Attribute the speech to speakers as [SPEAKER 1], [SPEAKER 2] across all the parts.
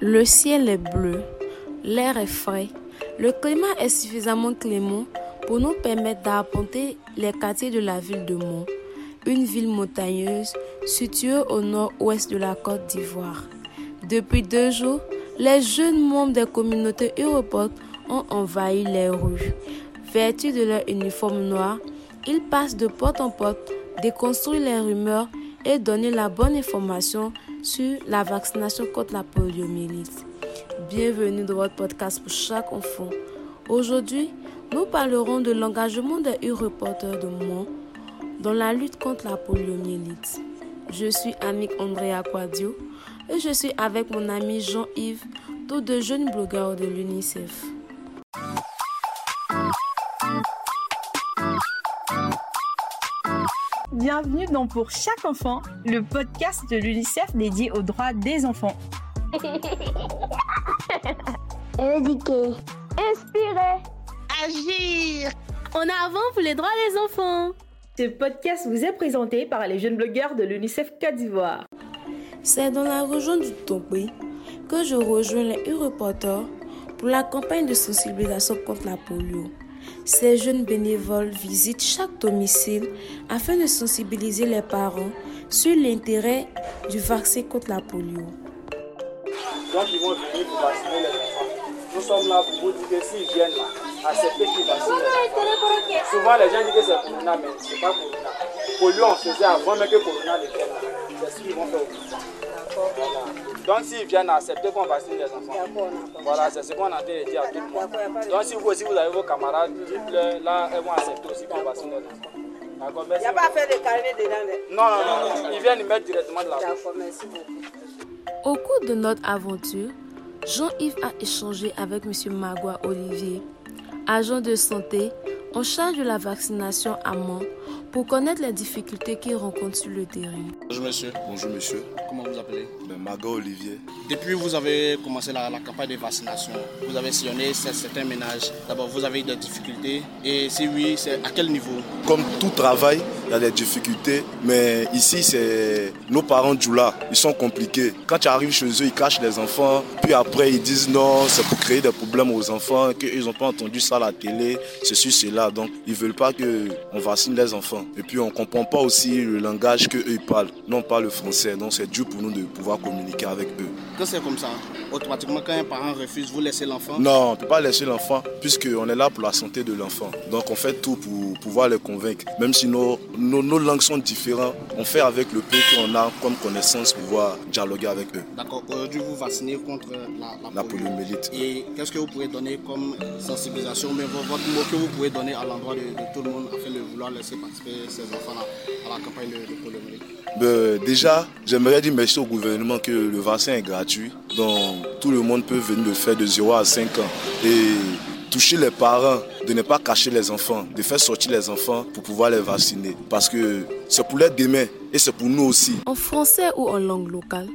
[SPEAKER 1] Le ciel est bleu, l'air est frais, le climat est suffisamment clément pour nous permettre d'apporter les quartiers de la ville de Mont, une ville montagneuse située au nord-ouest de la Côte d'Ivoire. Depuis deux jours, les jeunes membres des communautés européennes ont envahi les rues. Vêtus de leur uniforme noir, ils passent de porte en porte, déconstruisent les rumeurs et donnent la bonne information sur la vaccination contre la poliomyélite. Bienvenue dans votre podcast pour chaque enfant. Aujourd'hui, nous parlerons de l'engagement des e-reporters de Mont dans la lutte contre la poliomyélite. Je suis Annick Andrea Quadio et je suis avec mon ami Jean-Yves, tous deux jeunes blogueurs de l'UNICEF.
[SPEAKER 2] Bienvenue dans Pour chaque enfant, le podcast de l'UNICEF dédié aux droits des enfants.
[SPEAKER 3] Éduquer.
[SPEAKER 4] Inspirer.
[SPEAKER 5] Agir.
[SPEAKER 6] En avant pour les droits des enfants.
[SPEAKER 2] Ce podcast vous est présenté par les jeunes blogueurs de l'UNICEF Côte d'Ivoire.
[SPEAKER 1] C'est dans la région du Tombé que je rejoins les e-reporters pour la campagne de sensibilisation contre la polio. Ces jeunes bénévoles visitent chaque domicile afin de sensibiliser les parents sur l'intérêt du vaccin contre la polio.
[SPEAKER 7] Donc ils vont venir pour vacciner les enfants. Nous sommes là pour vous dire que s'ils viennent là, acceptez qu'ils vaccinent les enfants. Souvent les gens disent que c'est Corona, mais ce n'est pas Corona. Polio on faisait avant même que Corona ne vienne là. C'est ce qu'ils vont faire aujourd'hui. Voilà. Donc s'ils viennent, acceptez qu'on vaccine les enfants. Voilà, c'est ce qu'on a de dire à tout le monde. Donc si vous aussi vous avez vos camarades, dites-leur, là, elles vont accepter aussi qu'on vaccine les enfants. D'accord,
[SPEAKER 5] Il n'y a pas à faire de carnet dedans. mais-
[SPEAKER 7] Non, non, non, non. Ils viennent y mettre directement de la
[SPEAKER 5] D'accord, merci beaucoup.
[SPEAKER 1] Au cours de notre aventure, Jean-Yves a échangé avec M. Magua Olivier, agent de santé en charge de la vaccination à Mans, pour connaître les difficultés qu'il rencontre sur le terrain.
[SPEAKER 8] Bonjour monsieur,
[SPEAKER 9] Bonjour monsieur,
[SPEAKER 8] comment vous appelez?
[SPEAKER 9] Ben, Maga Olivier.
[SPEAKER 8] Depuis que vous avez commencé la, la campagne de vaccination, vous avez sillonné cer- certains ménages. D'abord, vous avez eu des difficultés et si oui, c'est à quel niveau?
[SPEAKER 9] Comme tout travail, il y a des difficultés, mais ici c'est nos parents Djoula, ils sont compliqués. Quand tu arrives chez eux, ils cachent les enfants, puis après ils disent non, c'est pour créer des problèmes aux enfants, qu'ils n'ont pas entendu ça à la télé, ceci, cela. Donc ils veulent pas qu'on vaccine les enfants. Et puis on comprend pas aussi le langage qu'eux ils parlent. Non, pas le français, donc c'est dur pour nous de pouvoir communiquer avec eux.
[SPEAKER 8] Quand c'est comme ça, automatiquement quand un parent refuse, vous laissez l'enfant?
[SPEAKER 9] Non, on ne peut pas laisser l'enfant puisqu'on est là pour la santé de l'enfant. Donc on fait tout pour pouvoir les convaincre. Même si nos, nos, nos langues sont différentes, on fait avec le peu qu'on a comme connaissance pour pouvoir dialoguer avec eux.
[SPEAKER 8] D'accord, aujourd'hui vous vaccinez contre la,
[SPEAKER 9] La
[SPEAKER 8] polio.
[SPEAKER 9] poliomyélite.
[SPEAKER 8] Et qu'est-ce que vous pouvez donner comme sensibilisation, mais vo- votre mot que vous pouvez donner à l'endroit de, de tout le monde afin de vouloir laisser participer ces enfants-là à la campagne de, de poliomyélite?
[SPEAKER 9] Ben, déjà, j'aimerais dire merci au gouvernement que le vaccin est gratuit. Donc tout le monde peut venir le faire de 0 à 5 ans. Et toucher les parents, de ne pas cacher les enfants, de faire sortir les enfants pour pouvoir les vacciner. Parce que c'est pour les demain et c'est pour nous aussi.
[SPEAKER 1] En français ou en langue locale,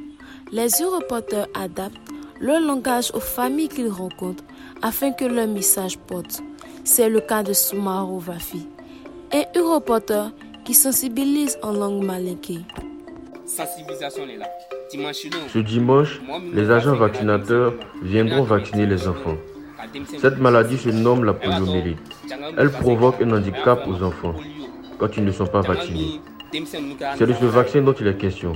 [SPEAKER 1] les e-reporters adaptent leur langage aux familles qu'ils rencontrent afin que leur message porte. C'est le cas de Soumaro Vafi, un e-reporter qui sensibilise en langue malinké.
[SPEAKER 10] Ce dimanche, les agents vaccinateurs viendront vacciner les enfants. Cette maladie se nomme la poliomyélite. Elle provoque un handicap aux enfants quand ils ne sont pas vaccinés. C'est de ce vaccin dont il est question.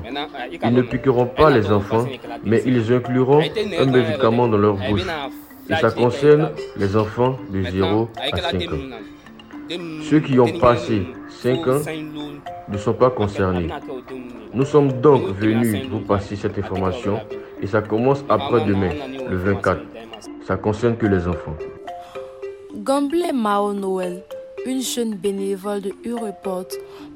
[SPEAKER 10] Ils ne piqueront pas les enfants, mais ils incluront un médicament dans leur bouche. Et ça concerne les enfants de 0 à 5 ans. Ceux qui ont passé 5 ans ne sont pas concernés. Nous sommes donc venus vous passer cette information et ça commence après-demain, le 24. Ça concerne que les enfants.
[SPEAKER 1] Gamble Mao Noël, une jeune bénévole de Ureport,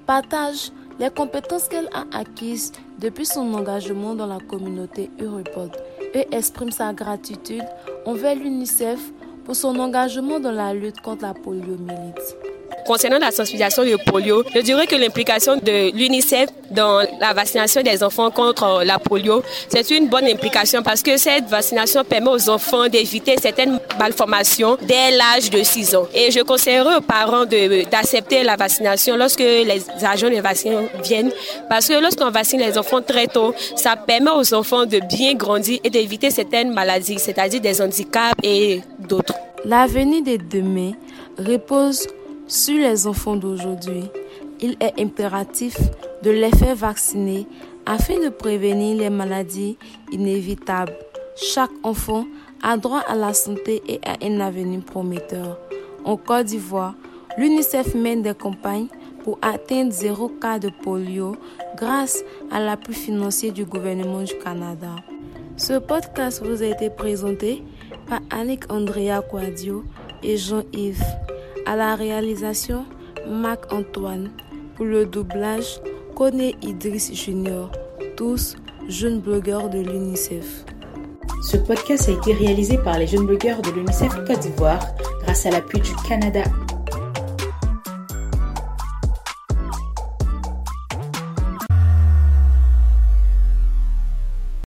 [SPEAKER 1] partage les compétences qu'elle a acquises depuis son engagement dans la communauté Ureport et exprime sa gratitude envers l'UNICEF pour son engagement dans la lutte contre la poliomyélite.
[SPEAKER 4] Concernant la sensibilisation du polio, je dirais que l'implication de l'UNICEF dans la vaccination des enfants contre la polio, c'est une bonne implication parce que cette vaccination permet aux enfants d'éviter certaines malformations dès l'âge de 6 ans. Et je conseillerais aux parents d'accepter la vaccination lorsque les agents de vaccins viennent parce que lorsqu'on vaccine les enfants très tôt, ça permet aux enfants de bien grandir et d'éviter certaines maladies, c'est-à-dire des handicaps et d'autres.
[SPEAKER 1] L'avenir de demain repose sur les enfants d'aujourd'hui. Il est impératif de les faire vacciner afin de prévenir les maladies inévitables. Chaque enfant a droit à la santé et à un avenir prometteur. En Côte d'Ivoire, l'UNICEF mène des campagnes pour atteindre zéro cas de polio grâce à l'appui financier du gouvernement du Canada. Ce podcast vous a été présenté par Annick Andrea Quadio et Jean-Yves. À la réalisation, Marc-Antoine. Pour le doublage, Kone Idriss Junior. Tous jeunes blogueurs de l'UNICEF.
[SPEAKER 2] Ce podcast a été réalisé par les jeunes blogueurs de l'UNICEF Côte d'Ivoire grâce à l'appui du Canada